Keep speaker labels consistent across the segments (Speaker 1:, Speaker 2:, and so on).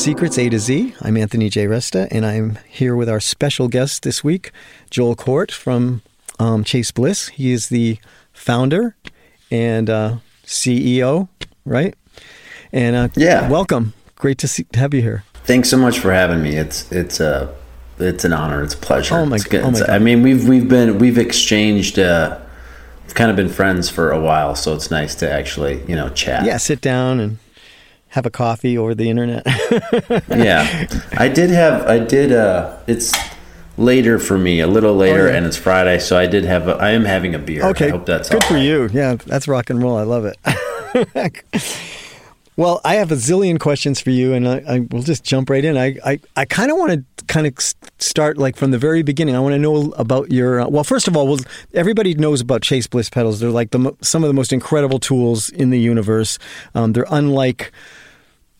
Speaker 1: Welcome to Studio Secrets A to Z. I'm Anthony J. Resta, and I'm here with our special guest this week, Joel Korte from um, Chase Bliss. He is the founder and uh, CEO, right? And uh,
Speaker 2: Yeah.
Speaker 1: welcome. Great to see, have you here.
Speaker 2: Thanks so much for having me. It's it's a it's an honor. It's a pleasure.
Speaker 1: Oh my-
Speaker 2: It's good.
Speaker 1: oh my God.
Speaker 2: I mean, we've we've been we've exchanged. Uh, we've kind of been friends for a while, so it's nice to actually you know chat.
Speaker 1: Yeah, sit down and have a coffee over the internet.
Speaker 2: yeah. I did have I did. Uh, it's later for me, a little later,
Speaker 1: yeah.
Speaker 2: and it's Friday, so I did have. A, I am having a beer.
Speaker 1: okay,
Speaker 2: I hope that's
Speaker 1: good for
Speaker 2: right.
Speaker 1: you. Yeah, that's rock and roll. I love it. well, I have a zillion questions for you, and I, I will just jump right in. I, I, I kind of want to kind of start like from the very beginning. I want to know about your. Uh, well, first of all, well, everybody knows about Chase Bliss pedals. They're like the some of the most incredible tools in the universe. Um, they're unlike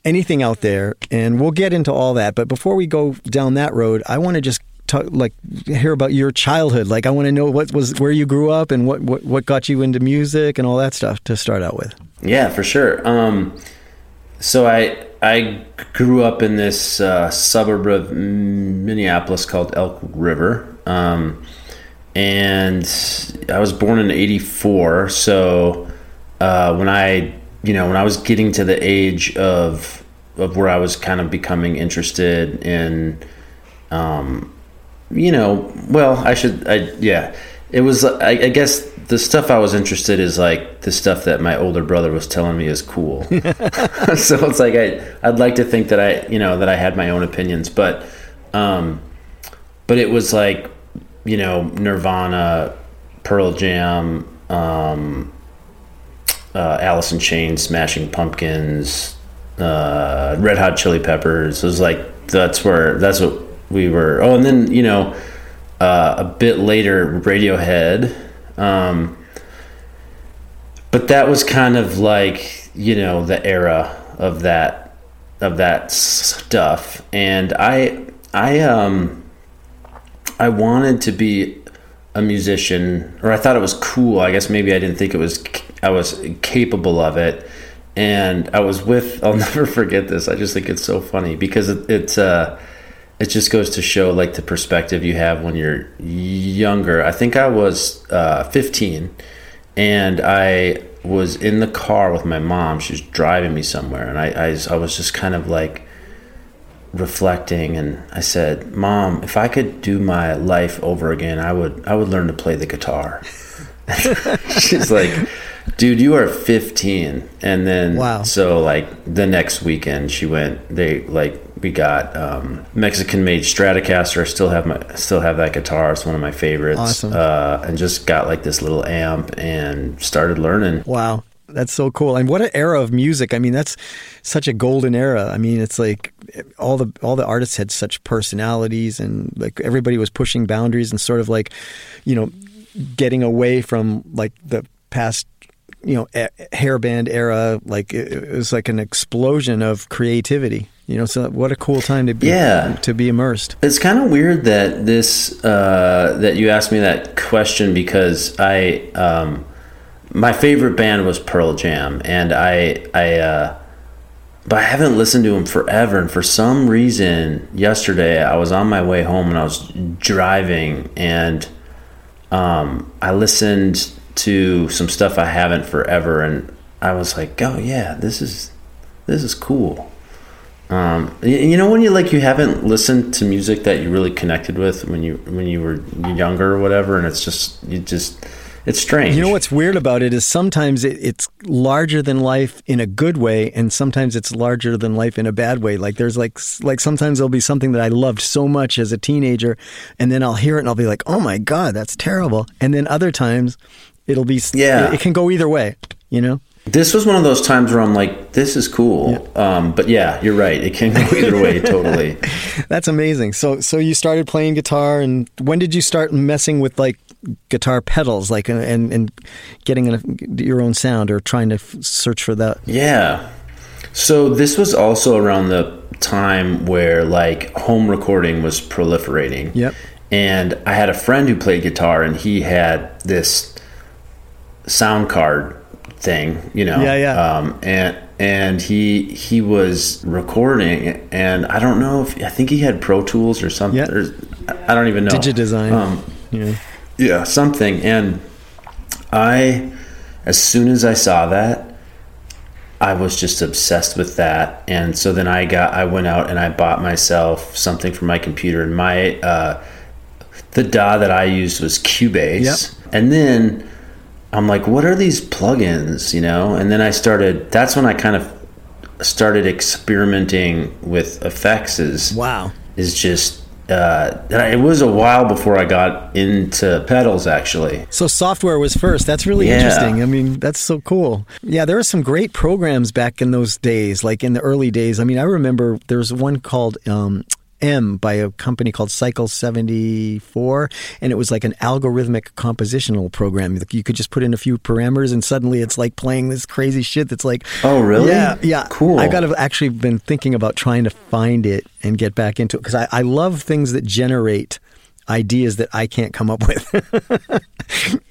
Speaker 1: anything out there, and we'll get into all that. But before we go down that road, I want to just talk, like hear about your childhood. Like I want to know what was where you grew up and what, what what got you into music and all that stuff to start out with.
Speaker 2: Yeah, for sure. Um, so I I grew up in this uh, suburb of Minneapolis called Elk River, um, and I was born in '84. So uh, when I you know when I was getting to the age of of where I was kind of becoming interested in um, you know, well, I should, I yeah, it was. I, I guess the stuff I was interested is like the stuff that my older brother was telling me is cool. so it's like I, I'd like to think that I, you know, that I had my own opinions, but, um, but it was like, you know, Nirvana, Pearl Jam, um, uh, Alice in Chains, Smashing Pumpkins, uh, Red Hot Chili Peppers. It was like that's where that's what we were. Oh, and then you know, uh, a bit later, Radiohead. Um, but that was kind of like you know the era of that of that stuff, and I I um I wanted to be a musician, or I thought it was cool. I guess maybe I didn't think it was I was capable of it. And I was with I'll never forget this. I just think it's so funny because it, it's uh it just goes to show like the perspective you have when you're younger. I think I was uh, 15 and I was in the car with my mom. She was driving me somewhere, and I, I, I was just kind of like reflecting and I said, "Mom, if I could do my life over again, I would I would learn to play the guitar." She's like, "Dude, you are 15." And then
Speaker 1: Wow.
Speaker 2: so like the next weekend she went they like we got um, Mexican made Stratocaster. I still have my still have that guitar. It's one of my favorites.
Speaker 1: Awesome.
Speaker 2: Uh, and just got like this little amp and started learning.
Speaker 1: Wow. That's so cool. And what an era of music. I mean, that's such a golden era. I mean, it's like all the all the artists had such personalities and like everybody was pushing boundaries and sort of like, you know, getting away from like the past you know a- hairband era like it, it was like an explosion of creativity you know so what a cool time to be
Speaker 2: Yeah.
Speaker 1: to be immersed
Speaker 2: It's kind of weird that this uh, that you asked me that question because I um, my favorite band was Pearl Jam and I I uh, but I haven't listened to them forever and for some reason yesterday I was on my way home and I was driving and um, I listened to some stuff I haven't forever and I was like oh yeah this is this is cool um, y- you know when you like you haven't listened to music that you really connected with when you when you were younger or whatever, and it's just you just it's strange.
Speaker 1: You know what's weird about it is sometimes it, it's larger than life in a good way, and sometimes it's larger than life in a bad way. Like there's like like sometimes there'll be something that I loved so much as a teenager, and then I'll hear it and I'll be like, oh my god, that's terrible. And then other times, it'll be
Speaker 2: Yeah.
Speaker 1: it, it can go either way. You know?
Speaker 2: This was one of those times where I'm like, this is cool. Um, but yeah, you're right. It can go either way, totally.
Speaker 1: That's amazing. So so you started playing guitar, and when did you start messing with like guitar pedals, like and and getting a, your own sound or trying to f- search for that?
Speaker 2: Yeah. So this was also around the time where like home recording was proliferating.
Speaker 1: Yep.
Speaker 2: And I had a friend who played guitar and he had this sound card thing, you know.
Speaker 1: Yeah, yeah.
Speaker 2: Um, and and he he was recording, and I don't know if I think he had Pro Tools or something.
Speaker 1: Yeah.
Speaker 2: Or, I don't even know.
Speaker 1: Digidesign.
Speaker 2: Um,
Speaker 1: yeah.
Speaker 2: yeah, something. And I, as soon as I saw that, I was just obsessed with that. And so then I got, I went out and I bought myself something for my computer. And my, uh, the DAW that I used was Cubase.
Speaker 1: Yep.
Speaker 2: And then I'm like, what are these plugins, you know? And then I started, that's when I kind of started experimenting with effects is,
Speaker 1: Wow.
Speaker 2: is just, uh, it was a while before I got into pedals actually.
Speaker 1: So software was first. That's really
Speaker 2: Yeah.
Speaker 1: interesting. I mean, that's so cool. Yeah, there were some great programs back in those days, like in the early days. I mean, I remember there was one called um, M by a company called Cycle 74, and it was like an algorithmic compositional program. You could just put in a few parameters, and suddenly it's like playing this crazy shit that's like,
Speaker 2: Oh, really?
Speaker 1: Yeah, yeah.
Speaker 2: Cool.
Speaker 1: I got to actually been thinking about trying to find it and get back into it because I, I love things that generate ideas that I can't come up with.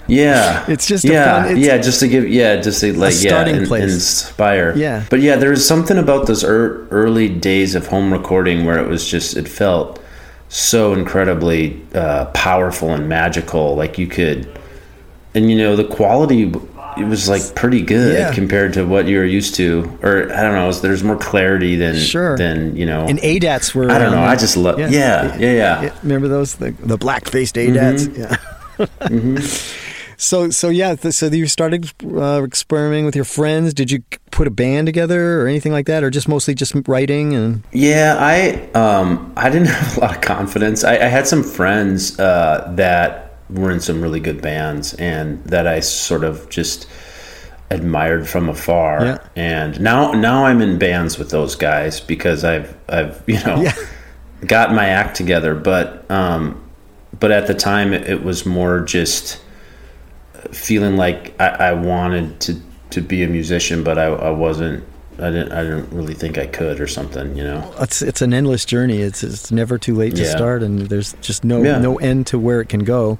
Speaker 2: Yeah,
Speaker 1: It's just a
Speaker 2: yeah,
Speaker 1: fun- it's-
Speaker 2: yeah, just to give, yeah, just to like, yeah,
Speaker 1: starting
Speaker 2: in-
Speaker 1: place.
Speaker 2: inspire.
Speaker 1: Yeah.
Speaker 2: but yeah, there was something about those er- early days of home recording where it was just, it felt so incredibly uh, powerful and magical. Like you could, and you know, the quality it was like pretty good
Speaker 1: Yeah.
Speaker 2: compared to what you were used to, or I don't know, there's more clarity than
Speaker 1: Sure.
Speaker 2: than you know.
Speaker 1: And ADATs were.
Speaker 2: I don't know.
Speaker 1: um,
Speaker 2: I just love. Yeah, yeah, yeah.
Speaker 1: Remember those the, the black faced ADATs?
Speaker 2: Mm-hmm.
Speaker 1: Yeah. So so yeah. th- So you started uh, experimenting with your friends. Did you put a band together or anything like that, or just mostly just writing and?
Speaker 2: Yeah, I um I didn't have a lot of confidence. I, I had some friends uh, that were in some really good bands and that I sort of just admired from afar.
Speaker 1: Yeah.
Speaker 2: And now now I'm in bands with those guys because I've I've you know
Speaker 1: Yeah.
Speaker 2: got my act together. But um but at the time it, it was more just feeling like I, I wanted to to be a musician, but I, I wasn't. I didn't. I didn't really think I could or something. You know.
Speaker 1: It's it's an endless journey. It's it's never too late to
Speaker 2: Yeah.
Speaker 1: start, and there's just no
Speaker 2: Yeah.
Speaker 1: no end to where it can go.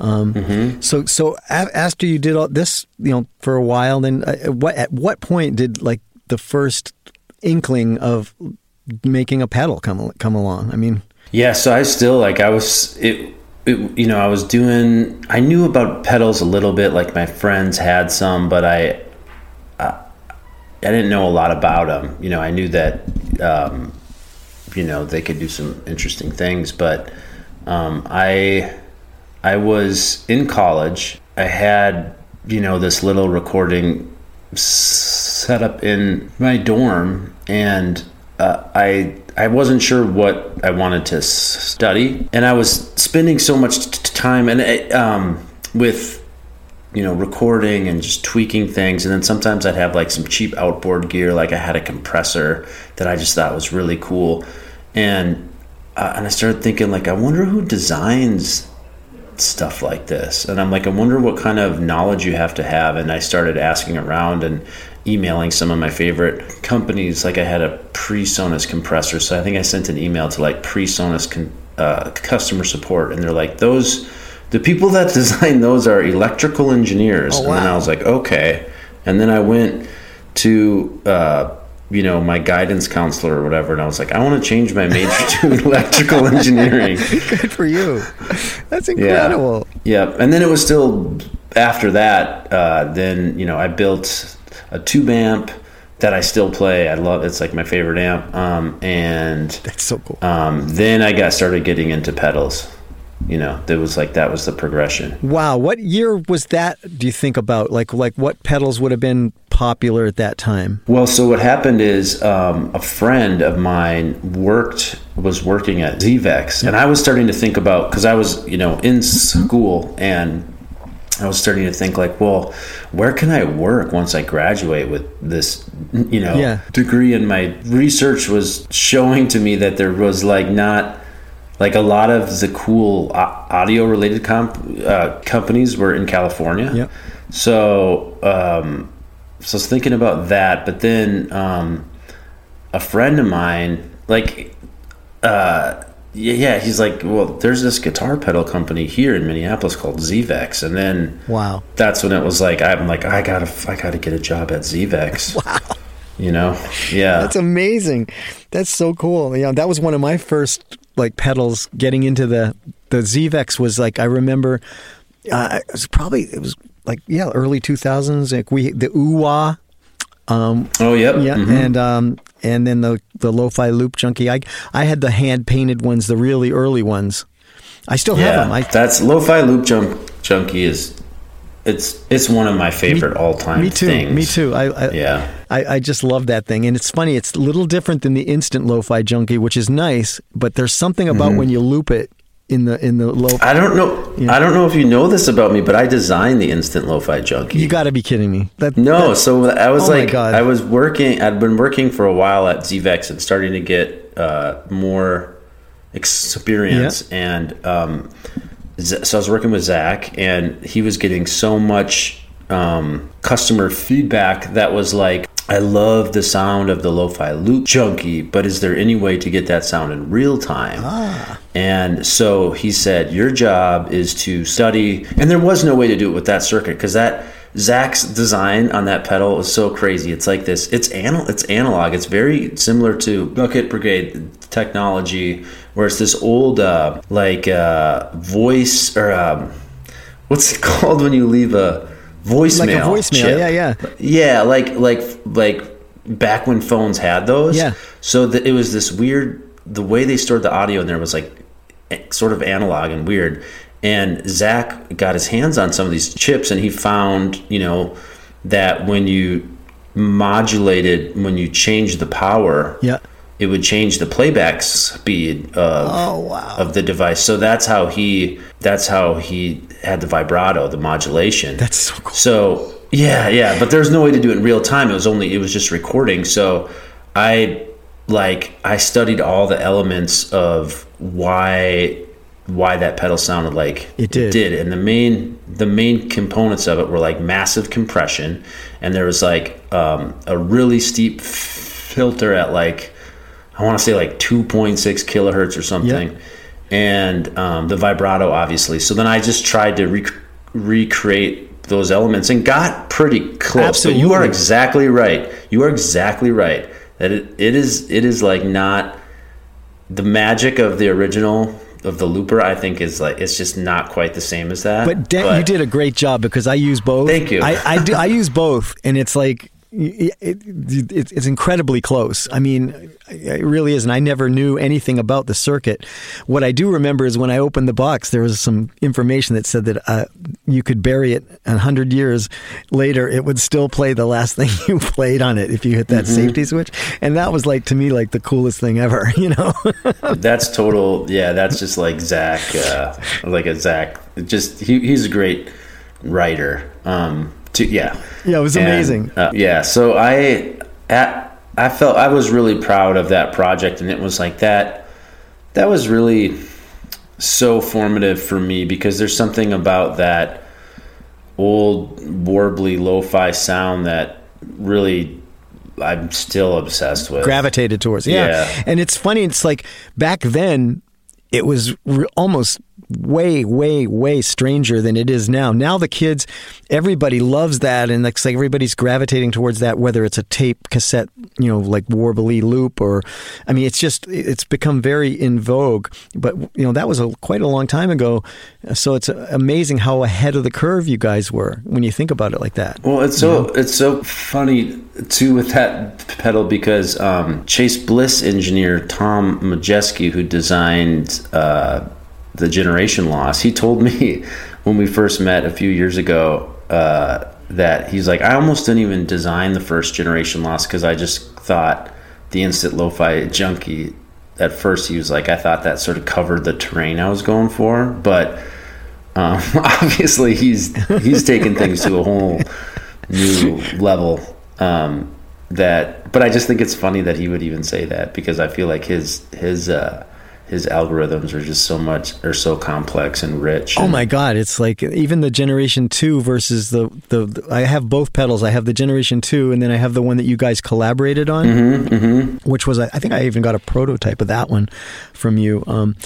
Speaker 1: Um,
Speaker 2: Mm-hmm.
Speaker 1: So so after you did all this, you know, for a while, then uh, at what at what point did like the first inkling of making a pedal come come along? I mean,
Speaker 2: Yeah, so I still like I was it, it you know, I was doing I knew about pedals a little bit like my friends had some, but I I, I didn't know a lot about them. You know, I knew that um you know, they could do some interesting things, but um I I was in college. I had, you know, this little recording set up in my dorm and uh, I I wasn't sure what I wanted to study, and I was spending so much time and it, um, with you know recording and just tweaking things, and then sometimes I'd have like some cheap outboard gear, like I had a compressor that I just thought was really cool, and uh, and I started thinking like I wonder who designs stuff like this. And i'm like i wonder what kind of knowledge you have to have. And i started asking around and emailing some of my favorite companies. Like i had a PreSonus compressor. So i think i sent an email to like PreSonus con- uh, customer support. And they're like those the people that design those are electrical engineers
Speaker 1: Oh,
Speaker 2: and then i was like okay and then i went to uh, you know my guidance counselor or whatever and i was like i want to change my major to electrical engineering
Speaker 1: good for you. That's incredible.
Speaker 2: yeah. And then it was still after that. Uh, then you know I built a tube amp that I still play. I love. It's like my favorite amp. Um, and
Speaker 1: That's so cool.
Speaker 2: um, then I got started getting into pedals. You know, there was like that was the progression.
Speaker 1: Wow, what year was that? Do you think about like like what pedals would have been popular at that time?
Speaker 2: Well, so what happened is um, a friend of mine worked was working at Zvex, and I was starting to think about because I was you know in school and I was starting to think like, well, where can I work once I graduate with this you know
Speaker 1: Yeah.
Speaker 2: degree? And my research was showing to me that there was like not like a lot of the cool audio related comp, uh, companies were in California.
Speaker 1: Yep.
Speaker 2: So, um, so I was thinking about that, but then um, a friend of mine, like, uh, yeah, yeah, he's like, well, there's this guitar pedal company here in Minneapolis called Zvex, and then
Speaker 1: Wow.
Speaker 2: that's when it was like, I'm like, I gotta, I gotta get a job at Zvex.
Speaker 1: Wow.
Speaker 2: You know, yeah,
Speaker 1: That's amazing. That's so cool. Yeah, that was one of my first like pedals getting into the the Zvex was like I remember uh, it was probably it was like yeah early 2000s like we the Ooh Wah um
Speaker 2: oh yep,
Speaker 1: yeah
Speaker 2: mhm.
Speaker 1: and um and then the the lo-fi loop junkie I I had the hand painted ones the really early ones I still have them I
Speaker 2: that's lo-fi loop jump junkie is it's it's one of my favorite all time.
Speaker 1: me too
Speaker 2: things.
Speaker 1: me too I, I
Speaker 2: Yeah.
Speaker 1: I, I just love that thing. And it's funny, it's a little different than the instant lo-fi junkie, which is nice, but there's something about
Speaker 2: Mm-hmm.
Speaker 1: when you loop it in the in the lo
Speaker 2: I don't know.
Speaker 1: Yeah.
Speaker 2: I don't know if you know this about me, but I designed the instant lo-fi junkie.
Speaker 1: You got to be kidding me. That
Speaker 2: no,
Speaker 1: that-
Speaker 2: so I was
Speaker 1: Oh
Speaker 2: like. I was working. I'd been working for a while at Zvex and starting to get uh, more experience. And um, so I was working with Zach, and he was getting so much um, customer feedback that was like, I love the sound of the lo-fi loop junkie, but is there any way to get that sound in real time?
Speaker 1: Ah.
Speaker 2: And so he said, Your job is to study. And there was no way to do it with that circuit because that Zach's design on that pedal is so crazy. It's like this. It's anal. It's analog. It's very similar to Bucket Brigade technology, where it's this old uh, like uh, voice or um, what's it called when you leave a voicemail?
Speaker 1: Like a voicemail,
Speaker 2: chip?
Speaker 1: yeah, yeah.
Speaker 2: yeah. Like like like back when phones had those.
Speaker 1: Yeah.
Speaker 2: So that it was this weird. The way they stored the audio in there was like sort of analog and weird. And Zach got his hands on some of these chips, and he found, you know, that when you modulated, when you changed the power,
Speaker 1: yeah.
Speaker 2: It would change the playback speed of
Speaker 1: Oh, wow.
Speaker 2: of the device. So that's how he that's how he had the vibrato, the modulation.
Speaker 1: That's so cool.
Speaker 2: So yeah, yeah, but there's no way to do it in real time. It was only it was just recording. So I like I studied all the elements of why why that pedal sounded like
Speaker 1: It did.
Speaker 2: did and the main the main components of it were like massive compression and there was like um, a really steep filter at like I want to say like 2.6 kilohertz or something and um, the vibrato obviously so then I just tried to rec- recreate those elements and got pretty close but you are exactly right you are exactly right that it, it is it is like not the magic of the original of the looper i think is like it's just not quite the same as that
Speaker 1: But, Dan, you did a great job because I use both.
Speaker 2: Thank you.
Speaker 1: I, I do. I use both, and it's like it, it, it, it's incredibly close. I mean, it really is. And I never knew anything about the circuit. What I do remember is when I opened the box, there was some information that said that uh, you could bury it a hundred years later, it would still play the last thing you played on it if you hit that
Speaker 2: Mm-hmm.
Speaker 1: safety switch. And that was like to me like the coolest thing ever. You know.
Speaker 2: that's total yeah that's just like zach uh, like a zach just he, he's a great writer um to, yeah
Speaker 1: Yeah, it was
Speaker 2: And,
Speaker 1: amazing.
Speaker 2: uh, yeah so i at, i felt i was really proud of that project and it was like that that was really so formative for me because there's something about that old warbly lo-fi sound that really i'm still obsessed with
Speaker 1: gravitated towards. Yeah.
Speaker 2: Yeah.
Speaker 1: And it's funny. It's like back then, it was re- almost way, way, way stranger than it is now. Now the kids, everybody loves that, and it's like everybody's gravitating towards that. Whether it's a tape, cassette, you know, like warbly loop, or I mean, it's just it's become very in vogue. But you know, that was a quite a long time ago. So it's amazing how ahead of the curve you guys were when you think about it like that.
Speaker 2: Well, it's so it's so funny too with that pedal because um, Chase Bliss engineer Tom Majeski, who designed uh, the Generation Loss, he told me when we first met a few years ago uh, that he's like, I almost didn't even design the first Generation Loss because I just thought the instant lo-fi junkie. At first, he was like, I thought that sort of covered the terrain I was going for, but um, obviously he's he's taken things to a whole new level. Um, that, but I just think it's funny that he would even say that because I feel like his his uh, his algorithms are just so much are so complex and rich.
Speaker 1: Oh my God! It's like even the Generation Two versus the, the the. I have both pedals. I have the Generation Two, and then I have the one that you guys collaborated on,
Speaker 2: Mm-hmm,
Speaker 1: which was I think I even got a prototype of that one from you. Um,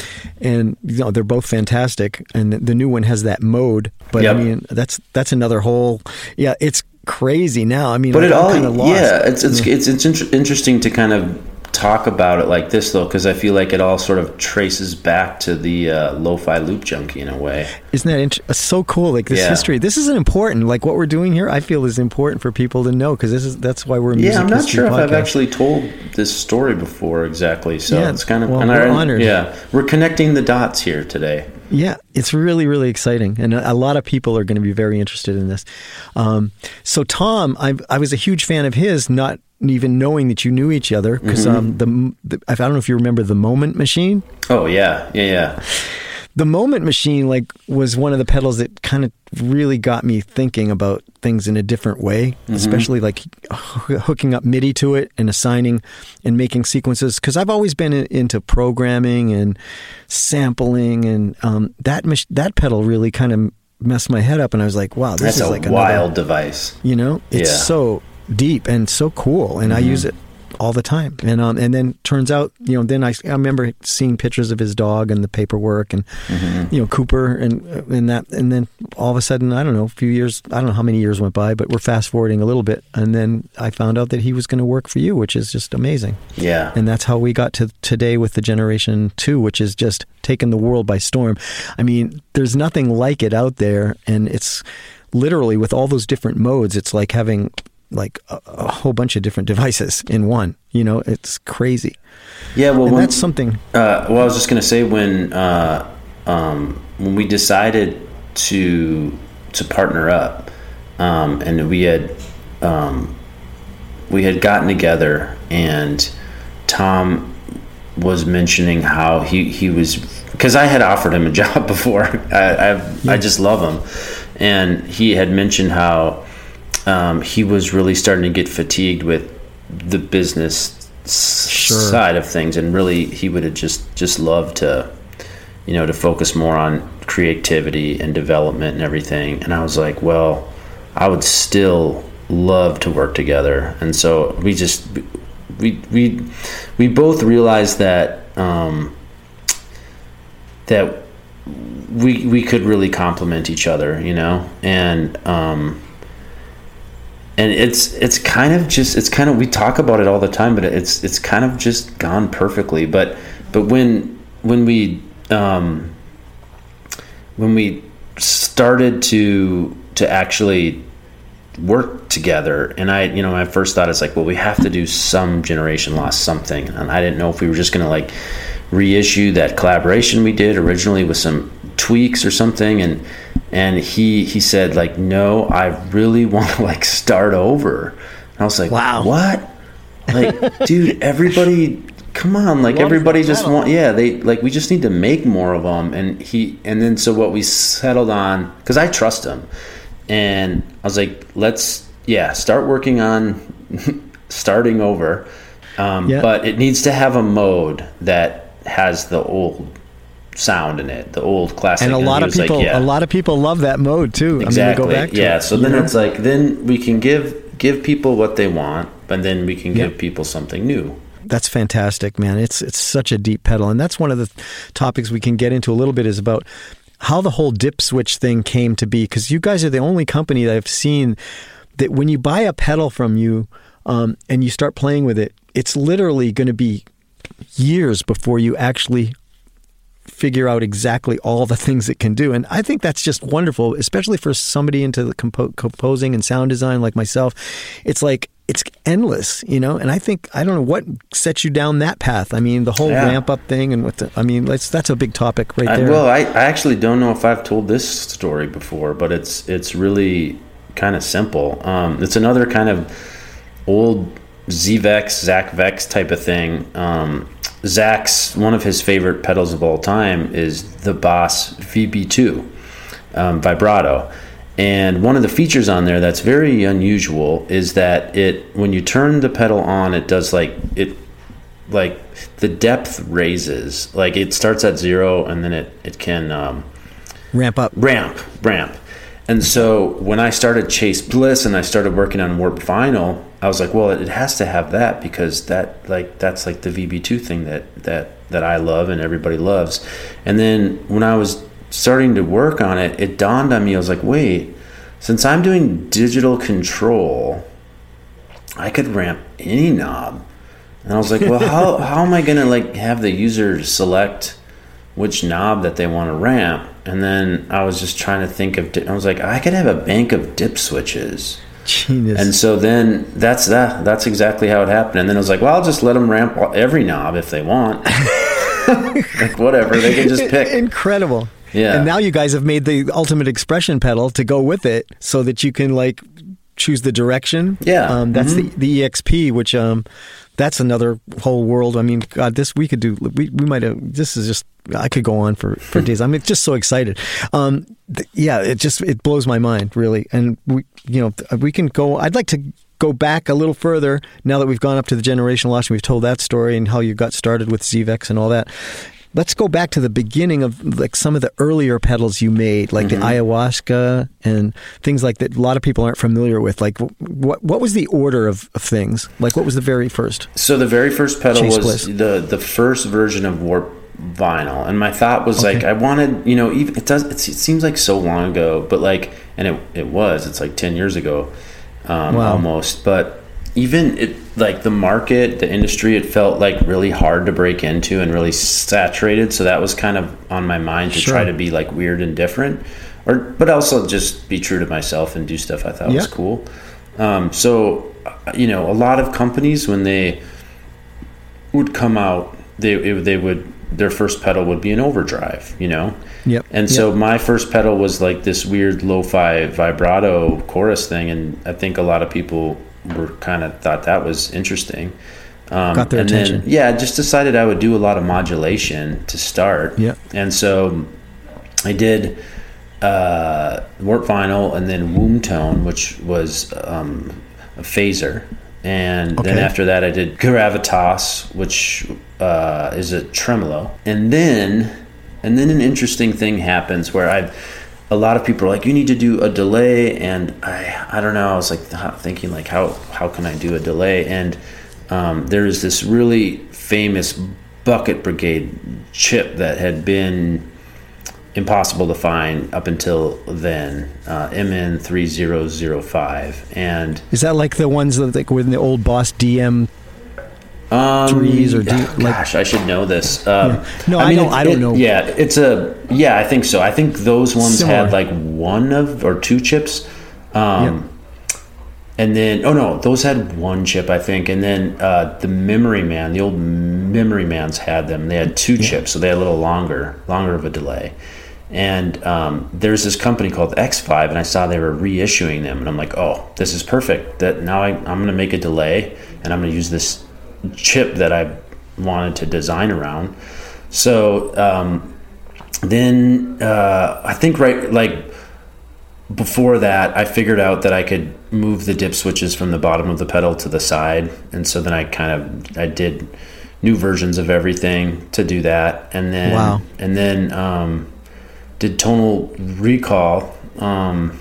Speaker 1: and you know they're both fantastic. And the, the new one has that mode, but
Speaker 2: Yep.
Speaker 1: I mean that's that's another whole. Yeah, it's crazy now. I mean,
Speaker 2: but it
Speaker 1: I'm
Speaker 2: all
Speaker 1: kinda lost.
Speaker 2: yeah, it's it's it's, it's inter- interesting to kind of talk about it like this though, because I feel like it all sort of traces back to the uh, lo-fi loop junkie in a way.
Speaker 1: Isn't that int- uh, so cool? Like this
Speaker 2: Yeah.
Speaker 1: history. This is an important. Like what we're doing here, I feel is important for people to know because this is that's why we're
Speaker 2: Yeah, I'm not sure if I've actually told this story before exactly. So
Speaker 1: Yeah,
Speaker 2: it's kind of
Speaker 1: well,
Speaker 2: and
Speaker 1: we're
Speaker 2: I-
Speaker 1: honored.
Speaker 2: Yeah, we're connecting the dots here today.
Speaker 1: Yeah, it's really, really exciting, and a, a lot of people are going to be very interested in this. Um, so, Tom, I, I was a huge fan of his, not even knowing that you knew each other, because
Speaker 2: Mm-hmm.
Speaker 1: um, the, the I don't know if you remember the Moment Machine.
Speaker 2: Oh yeah, yeah, yeah.
Speaker 1: The Moment Machine, like, was one of the pedals that kind of really got me thinking about things in a different way,
Speaker 2: Mm-hmm.
Speaker 1: especially like hooking up MIDI to it and assigning and making sequences. Because I've always been in, into programming and sampling, and um, that that pedal really kind of messed my head up, and I was like, wow, this
Speaker 2: That's
Speaker 1: is like a
Speaker 2: wild
Speaker 1: another,
Speaker 2: device.
Speaker 1: you know, it's
Speaker 2: Yeah.
Speaker 1: so deep and so cool, and I use it all the time. And um, and then turns out, you know, then I, I remember seeing pictures of his dog and the paperwork, and you know Cooper and uh, and that, and then all of a sudden, I don't know, a few years, I don't know how many years went by, but we're fast forwarding a little bit, and then I found out that he was going to work for you, which is just amazing.
Speaker 2: Yeah,
Speaker 1: And that's how we got to today with the Generation 2, which is just taken the world by storm. I mean, there's nothing like it out there. And it's literally with all those different modes, it's like having like a, a whole bunch of different devices in one. You know, it's crazy.
Speaker 2: yeah. Well, when,
Speaker 1: that's something.
Speaker 2: Uh, well, I was just gonna say when uh, um, when we decided to to partner up, um, and we had um, we had gotten together, and Tom was mentioning how he he was because I had offered him a job before. I I've, I just love him, and he had mentioned how um, he was really starting to get fatigued with the business
Speaker 1: Sure.
Speaker 2: side of things, and really he would have just just loved to, you know, to focus more on creativity and development and everything. And I was like, well, I would still love to work together, and so we just we we we both realized that um, that we we could really complement each other, you know, and um, and it's it's kind of just it's kind of we talk about it all the time, but it's it's kind of just gone perfectly. But but when when we um, when we started to to actually work together and i you know my first thought is like well we have to do some Generation Loss something and i didn't know if we were just going to like reissue that collaboration we did originally with some tweaks or something and and he he said like no i really want to like start over. And i was like
Speaker 1: Wow.
Speaker 2: what? Like dude everybody come on like everybody just want yeah they like we just need to make more of them and he and then so what we settled on because i trust him and i was like let's yeah start working on starting over. Um,
Speaker 1: Yeah.
Speaker 2: but it needs to have a mode that has the old sound in it the old classic
Speaker 1: And a
Speaker 2: he
Speaker 1: lot of
Speaker 2: was like,
Speaker 1: people,
Speaker 2: yeah.
Speaker 1: a lot of people love that mode too.
Speaker 2: Exactly.
Speaker 1: I mean, we go back to
Speaker 2: yeah.
Speaker 1: it,
Speaker 2: So then
Speaker 1: know?
Speaker 2: it's like then we can give give people what they want, but then we can
Speaker 1: Yeah.
Speaker 2: give people something new.
Speaker 1: That's fantastic, man. It's it's such a deep pedal, and that's one of the topics we can get into a little bit is about how the whole dip switch thing came to be. Because you guys are the only company that I've seen that when you buy a pedal from you um, and you start playing with it, it's literally going to be years before you actually figure out exactly all the things it can do. And I think that's just wonderful, especially for somebody into the compo- composing and sound design like myself. It's like it's endless, you know. And I think I don't know what sets you down that path. I mean, the whole
Speaker 2: Yeah.
Speaker 1: ramp up thing and what the, I mean, that's that's a big topic right
Speaker 2: I,
Speaker 1: there.
Speaker 2: well, I, I actually don't know if I've told this story before, but it's it's really kind of simple. Um, it's another kind of old ZVEX, Zach Vex type of thing. Um, Zach's one of his favorite pedals of all time is the Boss VB2 um, vibrato. And one of the features on there that's very unusual is that it when you turn the pedal on, it does like it like the depth raises. Like it starts at zero and then it it can um,
Speaker 1: ramp up.
Speaker 2: ramp ramp. And so when I started Chase Bliss and I started working on Warped Vinyl, I was like, well, it has to have that because that like that's like the VB2 thing that that that I love and everybody loves. And then when I was starting to work on it, it dawned on me. I was like, wait, since I'm doing digital control, I could ramp any knob. And I was like, well, how, how am I going to like have the user select which knob that they want to ramp? And then I was just trying to think of, di- I was like, I could have a bank of dip switches.
Speaker 1: Genius.
Speaker 2: And so then that's that. That's exactly how it happened. And then I was like, well, I'll just let them ramp every knob if they want. like whatever, they can just pick.
Speaker 1: Incredible.
Speaker 2: Yeah.
Speaker 1: And now you guys have made the ultimate expression pedal to go with it so that you can like choose the direction.
Speaker 2: Yeah.
Speaker 1: Um, that's the, the EXP, which um, that's another whole world. I mean, God, this we could do. We, we might have. This is just. I could go on for, for days. I'm just so excited. Um, th- yeah, it just it blows my mind really. And we, you know, we can go. I'd like to go back a little further now that we've gone up to the generational launch and we've told that story and how you got started with Zvex and all that. Let's go back to the beginning of like some of the earlier pedals you made, like the ayahuasca and things like that. A lot of people aren't familiar with. Like, what what was the order of, of things? Like, what was the very first?
Speaker 2: So the very first pedal
Speaker 1: Chase
Speaker 2: was
Speaker 1: Bliss.
Speaker 2: the the first version of Warped Vinyl, and my thought was
Speaker 1: Okay.
Speaker 2: like I wanted, you know, even it does. It seems like so long ago, but like, and it it was. It's like ten years ago, um,
Speaker 1: Wow.
Speaker 2: almost. But even it like the market, the industry, it felt like really hard to break into and really saturated. So that was kind of on my mind to
Speaker 1: Sure.
Speaker 2: try to be like weird and different, or but also just be true to myself and do stuff I thought was cool. Um, so, uh, you know, a lot of companies when they would come out, they it, they would their first pedal would be an overdrive, you know.
Speaker 1: Yep.
Speaker 2: And so my first pedal was like this weird lo-fi vibrato chorus thing, and I think a lot of people were kind of thought that was interesting. Um,
Speaker 1: Got their
Speaker 2: and
Speaker 1: attention.
Speaker 2: Then, yeah, just decided I would do a lot of modulation to start.
Speaker 1: Yeah.
Speaker 2: And so I did uh, Warped Vinyl and then Womb Tone, which was um, a phaser. And then after that, I did Gravitas, which uh, is a tremolo. And then, and then an interesting thing happens where I, a lot of people are like, you need to do a delay, and I, I don't know. I was like thinking like, how how can I do a delay? And um, there's this really famous Bucket Brigade chip that had been impossible to find up until then, uh, MN3005. And
Speaker 1: Is that like the ones that like with the old Boss DM?
Speaker 2: Um,
Speaker 1: Threes or do- like-
Speaker 2: gosh, I should know this. Um,
Speaker 1: No, I don't- I don't
Speaker 2: it-
Speaker 1: know.
Speaker 2: Yeah, it's a yeah. I think so. I think those ones
Speaker 1: Similar.
Speaker 2: had like one of or two chips. Um, And then, oh no, those had one chip, I think. And then uh, the Memory Man, the old Memory Mans had them. They had two chips, so they had a little longer, longer of a delay. And um, there's this company called Xvive, and I saw they were reissuing them, and I'm like, oh, this is perfect. That now I, I'm going to make a delay, and I'm going to use this chip that I wanted to design around. So um, then uh, I think right like before that, I figured out that I could move the dip switches from the bottom of the pedal to the side, and so then I kind of I did new versions of everything to do that, and then
Speaker 1: Wow.
Speaker 2: and then um, did tonal recall. Um,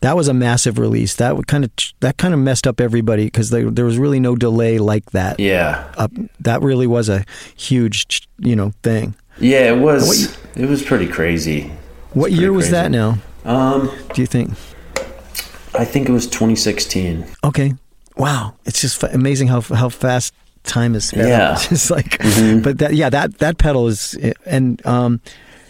Speaker 1: That was a massive release. That would kind of that kind of messed up everybody because there was really no delay like that.
Speaker 2: yeah,
Speaker 1: Up, that really was a huge, you know, thing.
Speaker 2: yeah, it was
Speaker 1: What
Speaker 2: it was pretty crazy.
Speaker 1: What
Speaker 2: pretty
Speaker 1: year was
Speaker 2: crazy.
Speaker 1: that now?
Speaker 2: Um,
Speaker 1: Do you think?
Speaker 2: I think it was 2016.
Speaker 1: Okay. Wow. It's just amazing how how fast time is sped.
Speaker 2: Yeah.
Speaker 1: It's just like,
Speaker 2: Mhm.
Speaker 1: but that yeah that that pedal is and um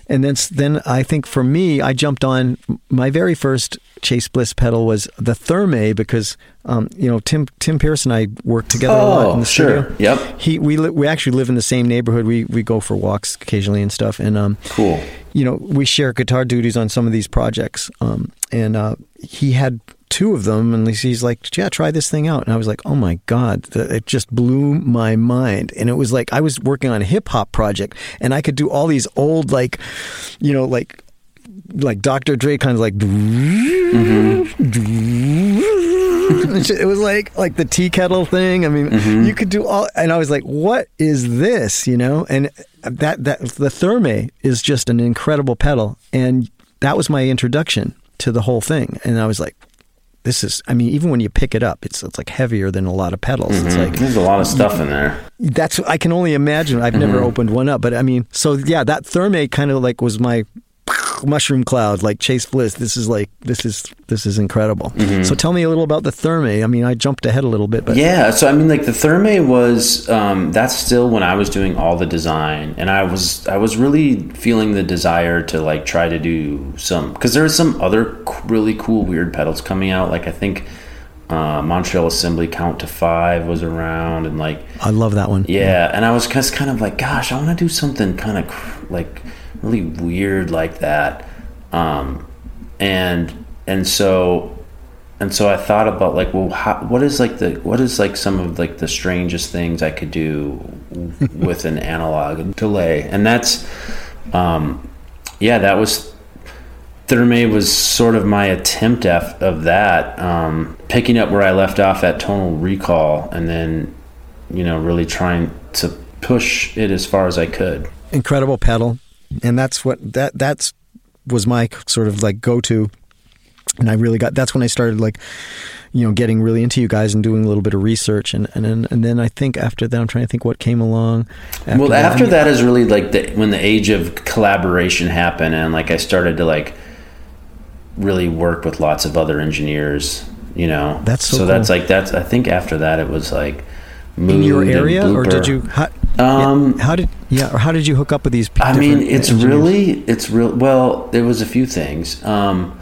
Speaker 1: and then then I think for me I jumped on my very first Chase Bliss pedal was the Thermae because um you know Tim Tim Pierce and I work together a lot in
Speaker 2: Oh,
Speaker 1: the
Speaker 2: sure.
Speaker 1: studio.
Speaker 2: Yep.
Speaker 1: He we li- we actually live in the same neighborhood. We we go for walks occasionally and stuff. And um
Speaker 2: Cool.
Speaker 1: you know, we share guitar duties on some of these projects. Um, and uh, he had two of them, and he's like, "Yeah, try this thing out." And I was like, "Oh my god!" It just blew my mind. And it was like I was working on a hip hop project, and I could do all these old, like, you know, like like Dr. Dre kind of like. it was like like the tea kettle thing. I mean, mm-hmm. you could do all, and I was like, "What is this?" You know, and that that the Thermae is just an incredible pedal, and that was my introduction to the whole thing. And I was like, "This is." I mean, even when you pick it up, it's it's like heavier than a lot of pedals. It's mm-hmm. like
Speaker 2: There's a lot of stuff in there.
Speaker 1: that's I can only imagine. I've never mm-hmm. opened one up, but I mean, so yeah, that Thermae kind of like was my mushroom cloud like Chase Bliss. This is like this is this is incredible.
Speaker 2: Mm-hmm.
Speaker 1: So tell me a little about the Thermae. I mean, I jumped ahead a little bit, but
Speaker 2: Yeah, so I mean, like the Thermae was um, that's still when I was doing all the design, and I was I was really feeling the desire to like try to do some because there are some other really cool weird pedals coming out. Like I think uh, Montreal Assembly Count to Five was around, and like
Speaker 1: I love that one.
Speaker 2: yeah, and I was just kind of like, gosh, I want to do something kind of cr- like really weird like that, um, and and so and so I thought about like, well, how, what is like the what is like some of like the strangest things I could do with an analog delay, and that's, um, yeah, that was. Thermae was sort of my attempt at, of that, um, picking up where I left off at Tonal Recall, and then, you know, really trying to push it as far as I could.
Speaker 1: Incredible pedal, and that's what that that's was my sort of like go to. And I really got that's when I started like, you know, getting really into you guys and doing a little bit of research, and and then, and then I think after that I'm trying to think what came along.
Speaker 2: well,
Speaker 1: that.
Speaker 2: after that is really like the when the age of collaboration happened, and like I started to like really work with lots of other engineers. You know,
Speaker 1: That's so
Speaker 2: that's
Speaker 1: cool.
Speaker 2: like that's. I think after that it was like
Speaker 1: in your area, or did you? How,
Speaker 2: Um,
Speaker 1: yeah, how did yeah, or how did you hook up with these?
Speaker 2: I mean, it's
Speaker 1: engineers?
Speaker 2: really, it's real. Well, there was a few things. Um,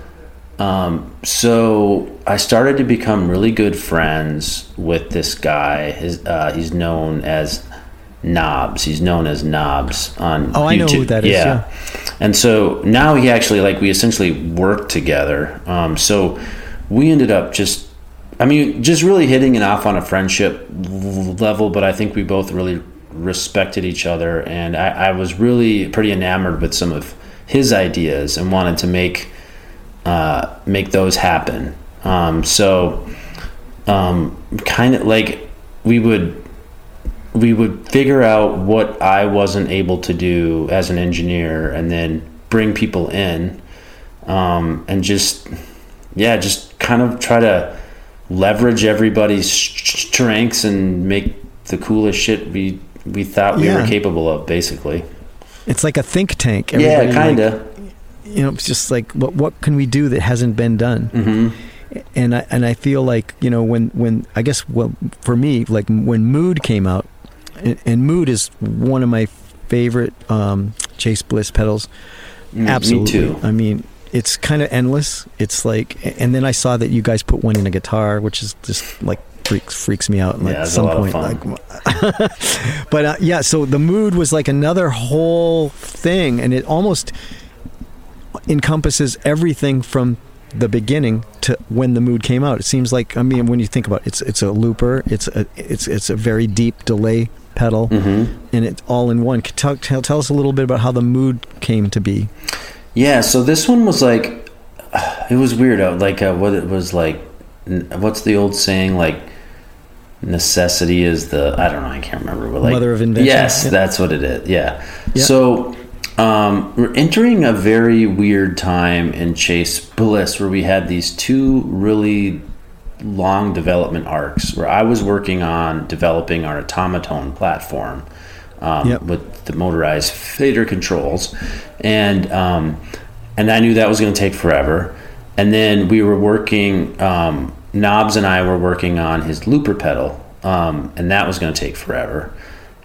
Speaker 2: um, so I started to become really good friends with this guy. His, uh, he's known as Knobs. He's known as Knobs on.
Speaker 1: Oh, I know who
Speaker 2: YouTube.
Speaker 1: that is, yeah.
Speaker 2: And so now he actually like we essentially work together. Um, so we ended up just. I mean, just really hitting it off on a friendship level, but I think we both really respected each other, and I, I was really pretty enamored with some of his ideas and wanted to make uh, make those happen. Um, so, um, kind of like we would we would figure out what I wasn't able to do as an engineer, and then bring people in, um, and just yeah, just kind of try to leverage everybody's strengths and make the coolest shit we we thought we
Speaker 1: Yeah.
Speaker 2: were capable of, basically.
Speaker 1: It's like a think tank.
Speaker 2: yeah,
Speaker 1: Everybody,
Speaker 2: kind
Speaker 1: like,
Speaker 2: of.
Speaker 1: you know, it's just like what what can we do that hasn't been done?
Speaker 2: hmm
Speaker 1: And I and I feel like you know when when I guess well for me like when Mood came out, and, and Mood is one of my favorite um, Chase Bliss pedals. Absolutely,
Speaker 2: Me too.
Speaker 1: I mean, it's kind of endless. It's like, and then I saw that you guys put one in a guitar, which is just like freaks freaks me out. Like
Speaker 2: Yeah,
Speaker 1: some point, like, but uh, yeah. So the mood was like another whole thing, and it almost encompasses everything from the beginning to when the mood came out. It seems like I mean, when you think about it, it's it's a looper. It's a it's it's a very deep delay pedal,
Speaker 2: hmm
Speaker 1: and it's all in one. Tell, tell tell us a little bit about how the mood came to be.
Speaker 2: Yeah, so this one was like, it was weird. uh, Like, uh, what it was like, what's the old saying? Like, necessity is the, I don't know, I can't remember. But like,
Speaker 1: Mother of invention.
Speaker 2: Yes,
Speaker 1: Yeah.
Speaker 2: that's what it is. Yeah.
Speaker 1: Yeah.
Speaker 2: So, um, we're entering a very weird time in Chase Bliss where we had these two really long development arcs where I was working on developing our Automatone platform um,
Speaker 1: Yep.
Speaker 2: with the motorized fader controls, and um, and I knew that was going to take forever. And then we were working. Um, Knobs and I were working on his looper pedal, um, and that was going to take forever.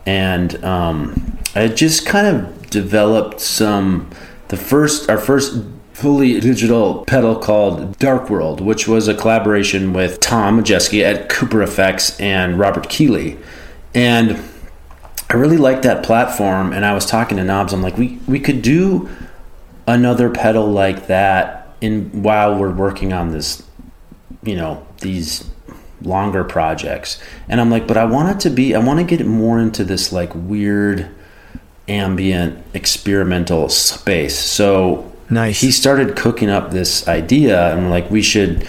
Speaker 2: And um, I just kind of developed some. The first, our first fully digital pedal called Dark World, which was a collaboration with Tom Majeski at Cooper Effects and Robert Keeley, and I really like that platform, and I was talking to Knobs. I'm like, we we could do another pedal like that in while we're working on this, you know, these longer projects. And I'm like, but I want it to be. I want to get it more into this like weird, ambient, experimental space. So
Speaker 1: Nice.
Speaker 2: he started cooking up this idea, and like, we should,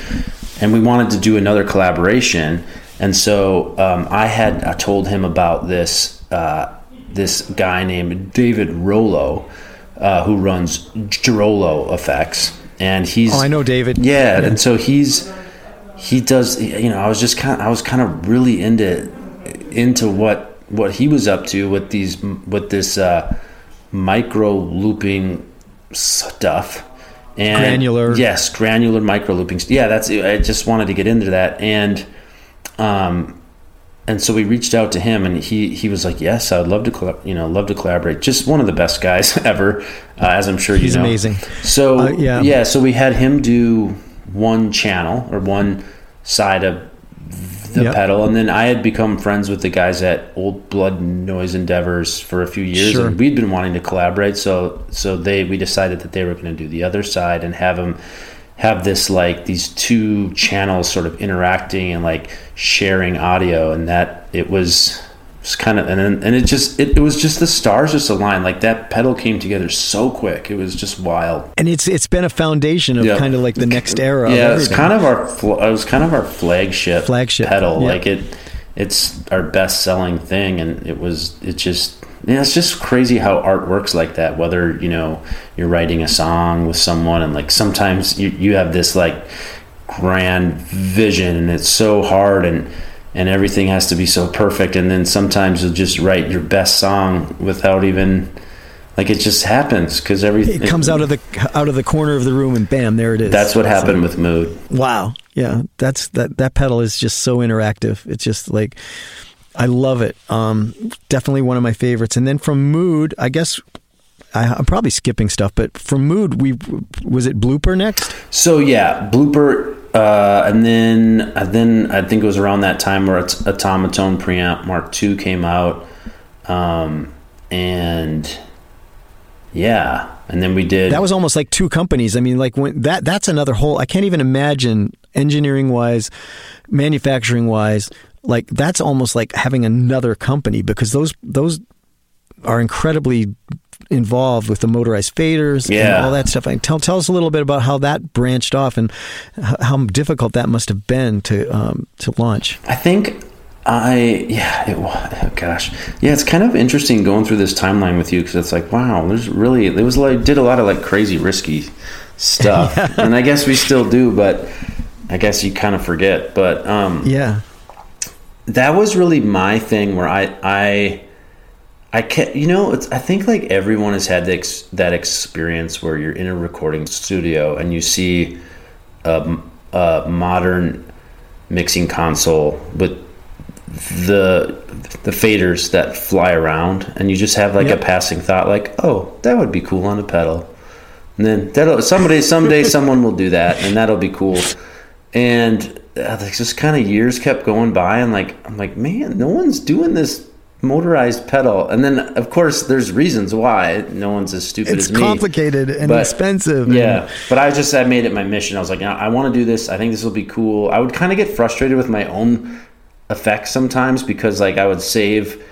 Speaker 2: and we wanted to do another collaboration. And so um, I had I told him about this uh, this guy named David Rollo, uh, who runs Drolo Effects, and he's
Speaker 1: Oh, I know David.
Speaker 2: yeah, and so he's he does you know I was just kind of I was kind of really into into what what he was up to with these with this uh, micro looping stuff. And
Speaker 1: Granular.
Speaker 2: Yes, granular micro looping. Yeah, that's. I just wanted to get into that, and um, and so we reached out to him, and he he was like, "Yes, I'd love to, colla- you know, love to collaborate." Just one of the best guys ever, uh, as I'm sure you
Speaker 1: He's
Speaker 2: know.
Speaker 1: amazing.
Speaker 2: So
Speaker 1: Uh, yeah.
Speaker 2: yeah, so we had him do one channel or one side of the
Speaker 1: Yep.
Speaker 2: pedal, and then I had become friends with the guys at Old Blood Noise Endeavors for a few years,
Speaker 1: Sure.
Speaker 2: and we'd been wanting to collaborate. So so they we decided that they were going to do the other side and have him have this like these two channels sort of interacting and like sharing audio, and that it was. was kind of and then, and it just it, it was just the stars just aligned like that pedal came together so quick it was just wild
Speaker 1: And it's it's been a foundation of
Speaker 2: Yeah.
Speaker 1: kind of like the next era.
Speaker 2: yeah,
Speaker 1: of
Speaker 2: it's kind of our it was kind of our flagship
Speaker 1: Flagship,
Speaker 2: pedal.
Speaker 1: yeah.
Speaker 2: Like it, it's our best selling thing, and it was it just yeah, it's just crazy how art works like that. Whether you know you're writing a song with someone, and like sometimes you you have this like grand vision, and it's so hard and. And everything has to be so perfect, and then sometimes you'll just write your best song without even, like it just happens because everything
Speaker 1: it comes out of the out of the corner of the room and bam, there it is.
Speaker 2: That's what happened with Mood.
Speaker 1: Wow. Yeah, that's that that pedal is just so interactive. It's just like I love it. Um, definitely one of my favorites. And then from Mood, I guess I, I'm probably skipping stuff, but from Mood, we was it Blooper next?
Speaker 2: So yeah, blooper, uh, and then then I think it was around that time where Aut- Automatone preamp Mark II came out, um, and yeah, and then we did
Speaker 1: That was almost like two companies. I mean, like when that that's another whole. I can't even imagine engineering wise, manufacturing wise. Like that's almost like having another company because those those are incredibly involved with the motorized faders and all that stuff. And tell tell us a little bit about how that branched off and how difficult that must have been to um, to launch.
Speaker 2: I think I yeah it oh gosh. Yeah it's kind of interesting going through this timeline with you because it's like wow there's really it was like did a lot of like crazy risky stuff. And I guess we still do but I guess you kind of forget but um
Speaker 1: Yeah,
Speaker 2: that was really my thing where I I I kept you know it's I think like everyone has had the ex, that experience where you're in a recording studio and you see a, a modern mixing console with the the faders that fly around and you just have like
Speaker 1: Yep.
Speaker 2: a passing thought like oh that would be cool on a pedal and then that'll someday someday someone will do that and that'll be cool and uh, like just kind of years kept going by and like i'm like man no one's doing this motorized pedal and then of course there's reasons why no one's as stupid
Speaker 1: it's
Speaker 2: as me
Speaker 1: complicated and
Speaker 2: But-
Speaker 1: expensive. and-
Speaker 2: yeah, but I just I made it my mission. I was like, I want to do this. I think this will be cool. I would kind of get frustrated with my own effects sometimes because like I would save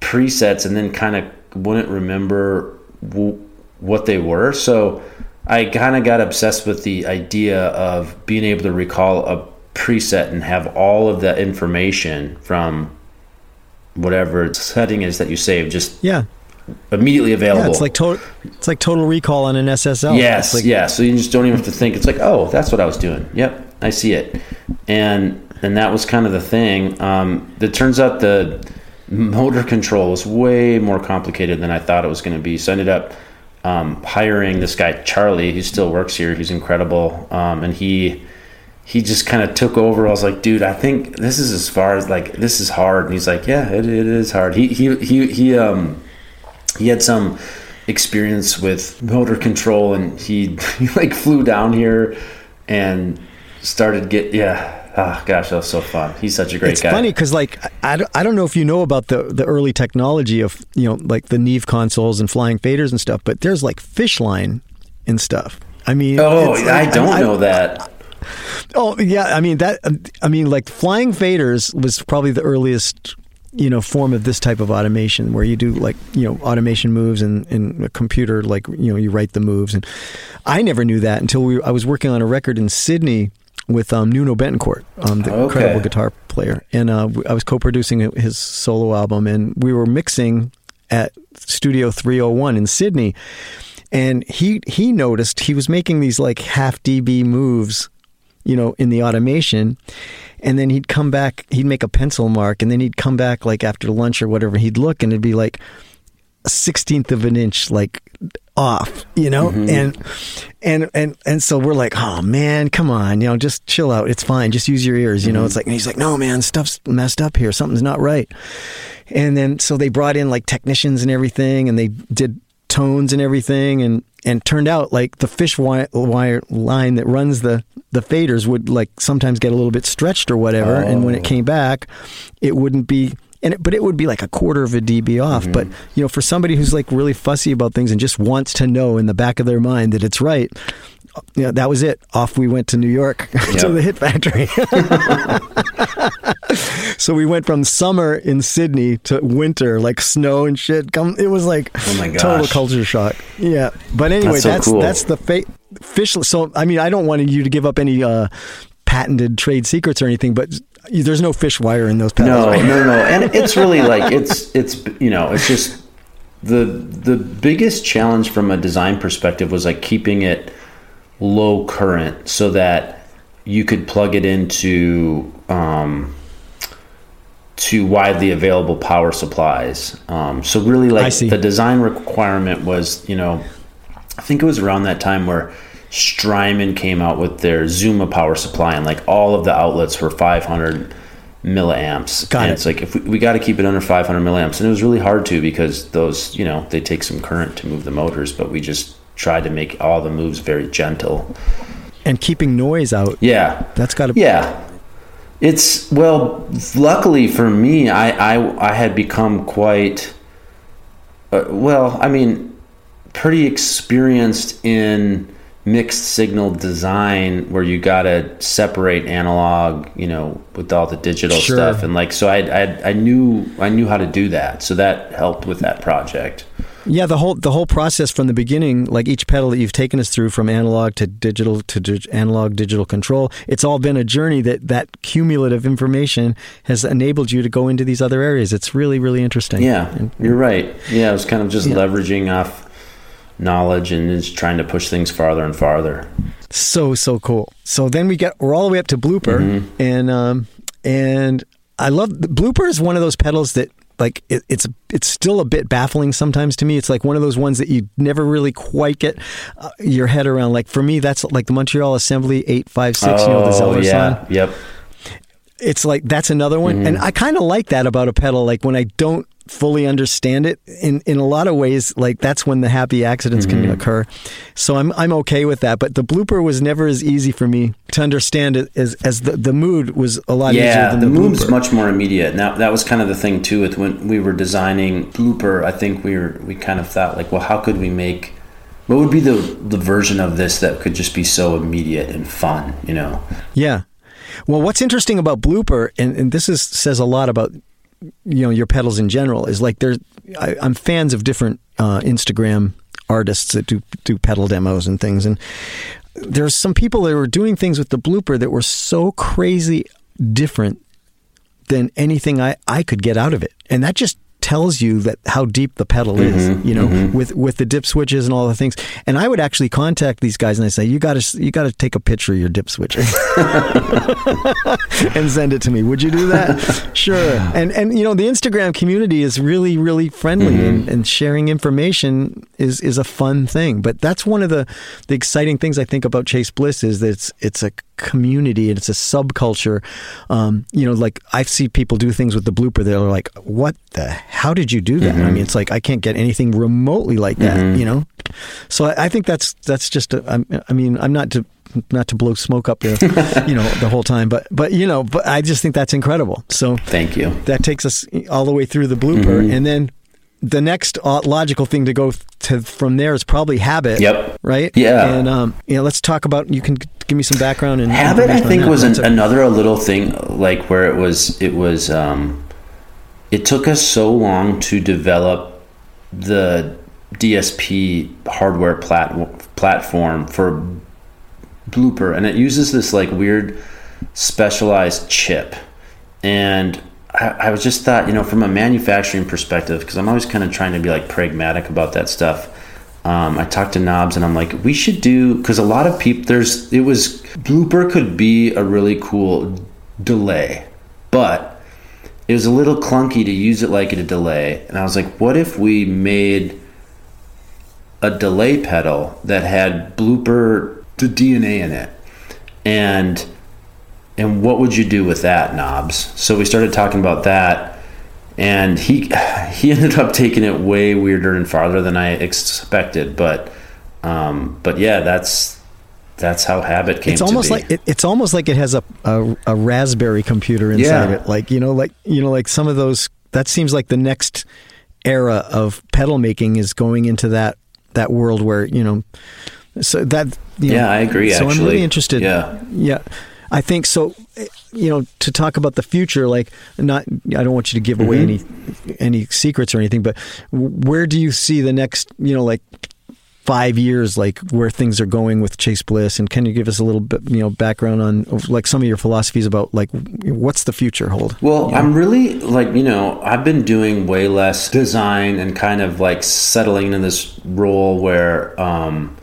Speaker 2: presets and then kind of wouldn't remember w- what they were. So I kind of got obsessed with the idea of being able to recall a preset and have all of the information from whatever setting is that you save just
Speaker 1: yeah,
Speaker 2: immediately available.
Speaker 1: yeah. It's like total. It's like Total Recall on an SSL.
Speaker 2: Yes,
Speaker 1: like,
Speaker 2: yeah. So you just don't even have to think. It's like, oh, that's what I was doing. Yep, I see it. And and that was kind of the thing. Um, it turns out the motor control was way more complicated than I thought it was going to be. So I ended up um, hiring this guy Charlie, who still works here. He's incredible, um, and he he just kind of took over. I was like, dude, I think this is as far as like this is hard. And he's like, yeah, it, it is hard. He he he he um he had some experience with motor control and he, he like flew down here and started get yeah oh gosh that was so fun he's such a great
Speaker 1: it's
Speaker 2: guy
Speaker 1: funny because like I, don't- I don't know if you know about the the early technology of you know like the Neve consoles and flying faders and stuff, but there's like fish line and stuff. I mean,
Speaker 2: oh
Speaker 1: it's like-
Speaker 2: i don't
Speaker 1: I-
Speaker 2: know that
Speaker 1: Oh yeah, I mean that. I mean like flying faders was probably the earliest you know form of this type of automation where you do like you know automation moves and in a computer like you know you write the moves and I never knew that until we I was working on a record in Sydney with um, Nuno Bettencourt, um, the
Speaker 2: Okay.
Speaker 1: incredible guitar player, and uh, I was co-producing his solo album, and we were mixing at Studio 301 in Sydney, and he he noticed he was making these like half dB moves, you know, in the automation, and then he'd come back, he'd make a pencil mark, and then he'd come back like after lunch or whatever, he'd look and it'd be like a sixteenth of an inch like off, you know,
Speaker 2: Mm-hmm.
Speaker 1: and and and and so we're like, oh man, come on, you know, just chill out, it's fine, just use your ears, you know.
Speaker 2: Mm-hmm.
Speaker 1: It's like, and he's like, no man, stuff's messed up here, something's not right. And then so they brought in like technicians and everything, and they did tones and everything, and and turned out like the fish wire, wire line that runs the the faders would like sometimes get a little bit stretched or whatever, and when it
Speaker 2: Oh.
Speaker 1: came back, it wouldn't be. And it, but it would be like a quarter of a dB off.
Speaker 2: Mm-hmm.
Speaker 1: But you know, for somebody who's like really fussy about things and just wants to know in the back of their mind that it's right, you know, that was it. Off we went to New York to the Hit Factory. so we went from summer in Sydney to winter, like snow and shit. Come, it was like
Speaker 2: Oh
Speaker 1: total culture shock. Yeah, but anyway,
Speaker 2: That's so
Speaker 1: that's
Speaker 2: cool.
Speaker 1: that's the fa- fish. So I mean, I don't want you to give up any uh, patented trade secrets or anything, but there's no fish wire in those pedals.
Speaker 2: No,
Speaker 1: right?
Speaker 2: no, no, and it's really like it's it's you know it's just the the biggest challenge from a design perspective was like keeping it low current so that you could plug it into um, to widely available power supplies. Um, so really, like the design requirement was you know I think it was around that time where Strymon came out with their Zuma power supply, and like all of the outlets were 500 milliamps.
Speaker 1: Got
Speaker 2: and
Speaker 1: it.
Speaker 2: it's like if we, we got to keep it under 500 milliamps, and it was really hard to because those, you know, they take some current to move the motors, but we just tried to make all the moves very gentle.
Speaker 1: and keeping noise out.
Speaker 2: Yeah,
Speaker 1: That's got to.
Speaker 2: yeah. It's well, luckily for me, I I, I had become quite uh, well. I mean, pretty experienced in mixed signal design, where you got to separate analog, you know, with all the digital
Speaker 1: Sure.
Speaker 2: stuff, and like so, I, I I knew I knew how to do that, so that helped with that project.
Speaker 1: Yeah, the whole the whole process from the beginning, like each pedal that you've taken us through, from analog to digital to dig- analog digital control, it's all been a journey that that cumulative information has enabled you to go into these other areas. It's really really interesting.
Speaker 2: Yeah,
Speaker 1: And-
Speaker 2: you're right. Yeah, it was kind of just
Speaker 1: Yeah.
Speaker 2: leveraging off knowledge and just trying to push things farther and farther.
Speaker 1: so so cool. So then we get we're all the way up to blooper,
Speaker 2: Mm-hmm.
Speaker 1: and um and I love the blooper is one of those pedals that like it, it's it's still a bit baffling sometimes to me. It's like one of those ones that you never really quite get uh, your head around. Like for me, that's like the Montreal Assembly eight five six. you know the
Speaker 2: oh
Speaker 1: Zeller
Speaker 2: yeah,
Speaker 1: song.
Speaker 2: yep.
Speaker 1: It's like that's another one,
Speaker 2: Mm-hmm.
Speaker 1: and I kind of like that about a pedal. Like when I don't fully understand it, in in a lot of ways, like that's when the happy accidents
Speaker 2: Mm-hmm.
Speaker 1: can occur. So I'm I'm okay with that. But the blooper was never as easy for me to understand it as as the the mood was a lot easier
Speaker 2: Yeah,
Speaker 1: than
Speaker 2: the,
Speaker 1: the, blooper.
Speaker 2: much more immediate. Now that was kind of the thing too. With when we were designing Blooper, I think we were we kind of thought like, well, how could we make what would be the the version of this that could just be so immediate and fun? You know?
Speaker 1: Yeah. Well, what's interesting about blooper, and, and this is says a lot about you know your pedals in general, is like there's I, I'm fans of different uh, Instagram artists that do do pedal demos and things, and there's some people that were doing things with the blooper that were so crazy different than anything I, I could get out of it, and that just tells you that how deep the pedal is, mm-hmm, you know, mm-hmm. with with the dip switches and all the things. And I would actually contact these guys and I say, you got to you got to take a picture of your dip switcher and send it to me. Would you do that? sure. And and you know, the Instagram community is really really friendly mm-hmm. and, and sharing information is is a fun thing. But that's one of the the exciting things I think about Chase Bliss is that it's it's a community and it's a subculture. Um, you know, like I see people do things with the blooper that are like, what the? How did you do that? I mean, it's like I can't get anything remotely like that. You know, so I, I think that's that's just. A, I mean, I'm not to not to blow smoke up there, you know, the whole time, but but you know, but I just think that's incredible. So
Speaker 2: Thank you.
Speaker 1: that takes us all the way through the blooper,
Speaker 2: Mm-hmm.
Speaker 1: and then the next uh, logical thing to go to from there is probably habit.
Speaker 2: Yep.
Speaker 1: Right.
Speaker 2: Yeah.
Speaker 1: And um, you know, let's talk about. You can give me some background and
Speaker 2: Habit, I think, was an, another a little thing like where it was. It was. Um, it took us so long to develop the DSP hardware plat- platform for Blooper, and it uses this like weird specialized chip. And I, I was just thought, you know, from a manufacturing perspective, because I'm always kind of trying to be like pragmatic about that stuff. Um, I talked to Knobs and I'm like, we should do because a lot of people there's it was blooper could be a really cool delay, but it was a little clunky to use it like a delay. And I was like, what if we made a delay pedal that had blooper the DNA in it? And and what would you do with that, knobs? So we started talking about that and he he ended up taking it way weirder and farther than I expected, but um, but yeah, that's that's how habit came.
Speaker 1: It's almost like it, it's almost like it has a, a, a raspberry computer inside
Speaker 2: Yeah.
Speaker 1: it. Like you know, like you know, like some of those. That seems like the next era of pedal making is going into that that world where you know. So that you
Speaker 2: Yeah,
Speaker 1: know,
Speaker 2: I agree,
Speaker 1: So I'm really interested.
Speaker 2: Yeah.
Speaker 1: yeah. I think so. You know, to talk about the future, like not. I don't want you to give away any
Speaker 2: Mm-hmm.
Speaker 1: any secrets or anything, but where do you see the next? You know, like five years, like where things are going with Chase Bliss, and can you give us a little bit, you know, background on like some of your philosophies about like what's the future hold?
Speaker 2: Well, I'm really like, you know, I've been doing way less design and kind of like settling in this role where um,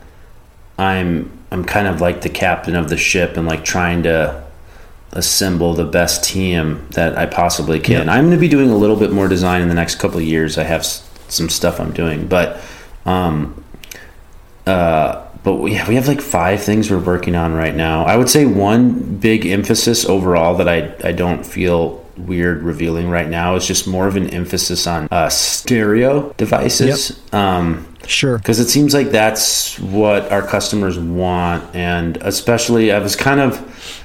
Speaker 2: I'm I'm kind of like the captain of the ship and like trying to assemble the best team that I possibly can. I'm going to be doing a little bit more design in the next couple of years. I have s- some stuff I'm doing, but um, uh, but we have, we have like five things we're working on right now. I would say one big emphasis overall that I, I don't feel weird revealing right now. Is just more of an emphasis on uh, stereo devices. Um,
Speaker 1: Sure.
Speaker 2: because it seems like that's what our customers want. And especially i was kind of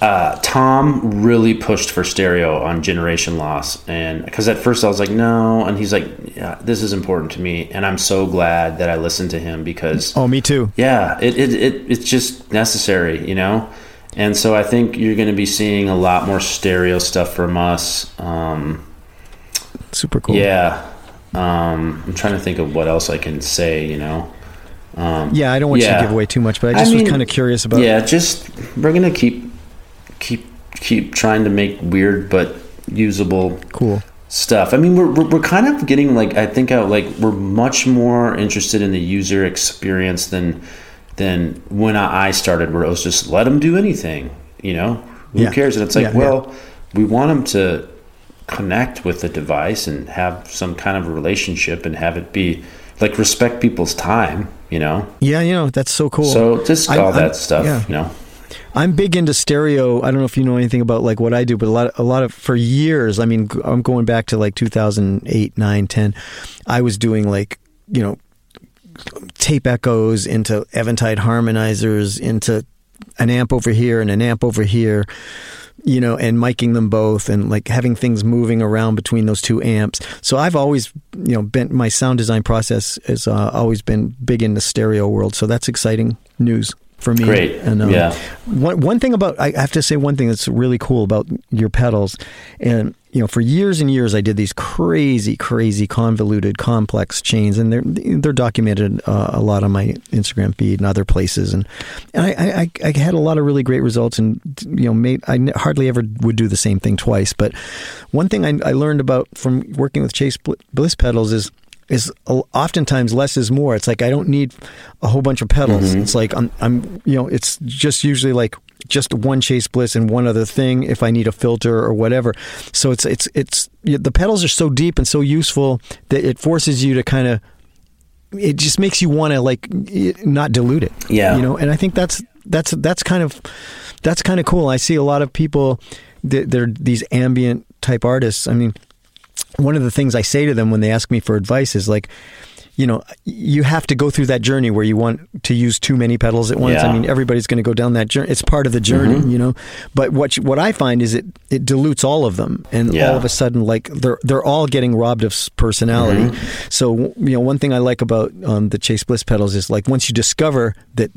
Speaker 2: uh, tom really pushed for stereo on generation loss. And because at first i was like no. And he's like yeah, this is important to me. And i'm so glad that i listened to him because
Speaker 1: Oh, me too.
Speaker 2: yeah it, it, it it's just necessary you know and so i think you're going to be seeing a lot more stereo stuff from us um,
Speaker 1: Super cool.
Speaker 2: yeah. Um, I'm trying to think of what else I can say, you know. Um,
Speaker 1: Yeah, I don't want you to give away too much, but I
Speaker 2: I
Speaker 1: just was kind of curious about.
Speaker 2: yeah, just we're gonna keep keep keep trying to make weird but usable
Speaker 1: Cool.
Speaker 2: stuff. I mean, we're, we're, we're kind of getting like I think I, like we're much more interested in the user experience than than when I started, where it was just let them do anything. You know, who
Speaker 1: Yeah.
Speaker 2: cares? And it's like,
Speaker 1: Yeah, yeah.
Speaker 2: well, we want them to connect with the device and have some kind of a relationship and have it be like respect people's time. You know,
Speaker 1: Yeah, you know that's so cool.
Speaker 2: so just
Speaker 1: I'm-
Speaker 2: all
Speaker 1: I'm-
Speaker 2: that stuff.
Speaker 1: yeah.
Speaker 2: You know,
Speaker 1: I'm big into stereo. I don't know if you know anything about like what I do, but a lot, a lot of for years. I mean, I'm going back to like 2008, 9, 10. I was doing like you know tape echoes into Eventide harmonizers into an amp over here and an amp over here, you know, and miking them both and like having things moving around between those two amps. So I've always, you know, been my sound design process has uh, always been big in the stereo world. So that's exciting news for me.
Speaker 2: Great.
Speaker 1: And um,
Speaker 2: Yeah.
Speaker 1: one one thing about I have to say one thing that's really cool about your pedals, and you know, for years and years I did these crazy, crazy, convoluted, complex chains, and they're they're documented uh, a lot on my Instagram feed and other places, and and I, I I had a lot of really great results, and you know, made I hardly ever would do the same thing twice, but one thing I, I learned about from working with Chase Bliss pedals is is oftentimes less is more. It's like I don't need a whole bunch of pedals. It's like I'm, I'm, you know, it's just usually like just one Chase Bliss and one other thing if I need a filter or whatever. So it's it's it's the pedals are so deep and so useful that it forces you to kind of. It just makes you want to like not dilute it.
Speaker 2: Yeah.
Speaker 1: you know, and I think that's that's that's kind of that's kind of cool. I see a lot of people that they're these ambient type artists. I mean, one of the things I say to them when they ask me for advice is like, you know, you have to go through that journey where you want to use too many pedals at once.
Speaker 2: Yeah.
Speaker 1: I mean, everybody's going to go down that journey. It's part of the journey,
Speaker 2: Mm-hmm.
Speaker 1: you know. But what you, what I find is it it dilutes all of them, and
Speaker 2: Yeah.
Speaker 1: all of a sudden, like they're they're all getting robbed of personality.
Speaker 2: Mm-hmm.
Speaker 1: So you know, one thing I like about um, the Chase Bliss pedals is like once you discover that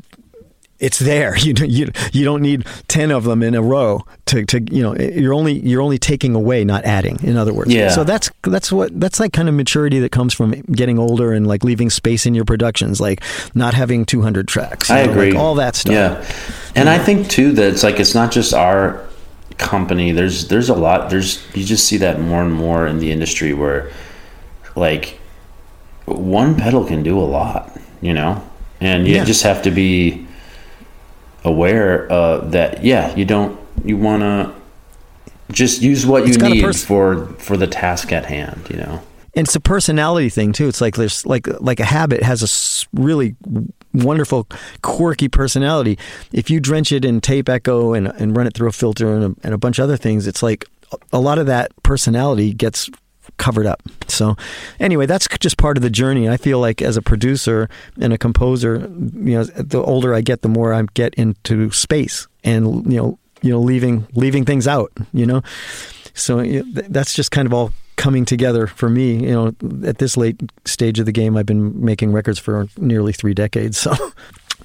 Speaker 1: it's there. You don't- you you don't need ten of them in a row to, to you know you're only you're only taking away, not adding. In other words,
Speaker 2: Yeah.
Speaker 1: So that's that's what that's like kind of maturity that comes from getting older and like leaving space in your productions, like not having 200 tracks.
Speaker 2: I
Speaker 1: know,
Speaker 2: agree.
Speaker 1: Like all that stuff.
Speaker 2: Yeah, and I think too that it's like it's not just our company. There's there's a lot. There's you just see that more and more in the industry where like one pedal can do a lot, you know, and you
Speaker 1: Yeah.
Speaker 2: just have to be aware uh, that yeah, you don't you want to just use what you
Speaker 1: It's got a
Speaker 2: need
Speaker 1: pers-
Speaker 2: for for the task at hand. You know.
Speaker 1: and it's a personality thing too. It's like there's like like a habit has a really wonderful quirky personality. If you drench it in tape echo and and run it through a filter and a, and a bunch of other things, it's like a lot of that personality gets covered up. So anyway, that's just part of the journey. I feel like as a producer and a composer, you know, the older I get, the more I get into space and you know, you know, leaving leaving things out, you know. So that's just kind of all coming together for me. You know, at this late stage of the game, I've been making records for nearly three decades. So,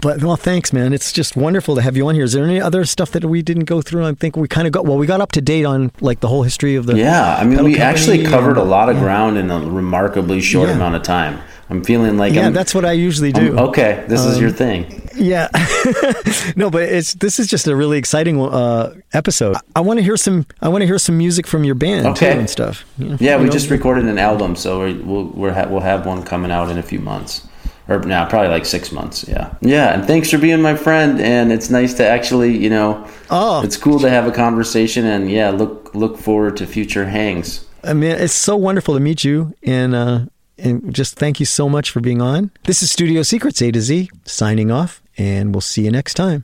Speaker 1: but well, thanks, man. It's just wonderful to have you on here. Is there any other stuff that we didn't go through? I think we kind of got well. We got up to date on like the whole history of the
Speaker 2: Yeah, I mean, we actually covered a lot of
Speaker 1: yeah.
Speaker 2: ground in a remarkably short
Speaker 1: Yeah.
Speaker 2: amount of time. I'm feeling like
Speaker 1: Yeah,
Speaker 2: I'm,
Speaker 1: that's what I usually
Speaker 2: I'm-
Speaker 1: do.
Speaker 2: okay, this is
Speaker 1: Um,
Speaker 2: your thing.
Speaker 1: Yeah, no, but it's this is just a really exciting uh, episode. I want to hear some. I want to hear some music from your band
Speaker 2: Okay.
Speaker 1: too and stuff. Know,
Speaker 2: Yeah, we
Speaker 1: know?
Speaker 2: just recorded an album, so we, we'll we're ha- we'll have one coming out in a few months, or now probably like six months. Yeah, yeah. And thanks for being my friend. And it's nice to actually, you know,
Speaker 1: Oh.
Speaker 2: it's cool to have a conversation. And yeah, look look forward to future hangs.
Speaker 1: I mean, it's so wonderful to meet you, and uh, and just thank you so much for being on. This is Studio Secrets A to Z signing off, and we'll see you next time.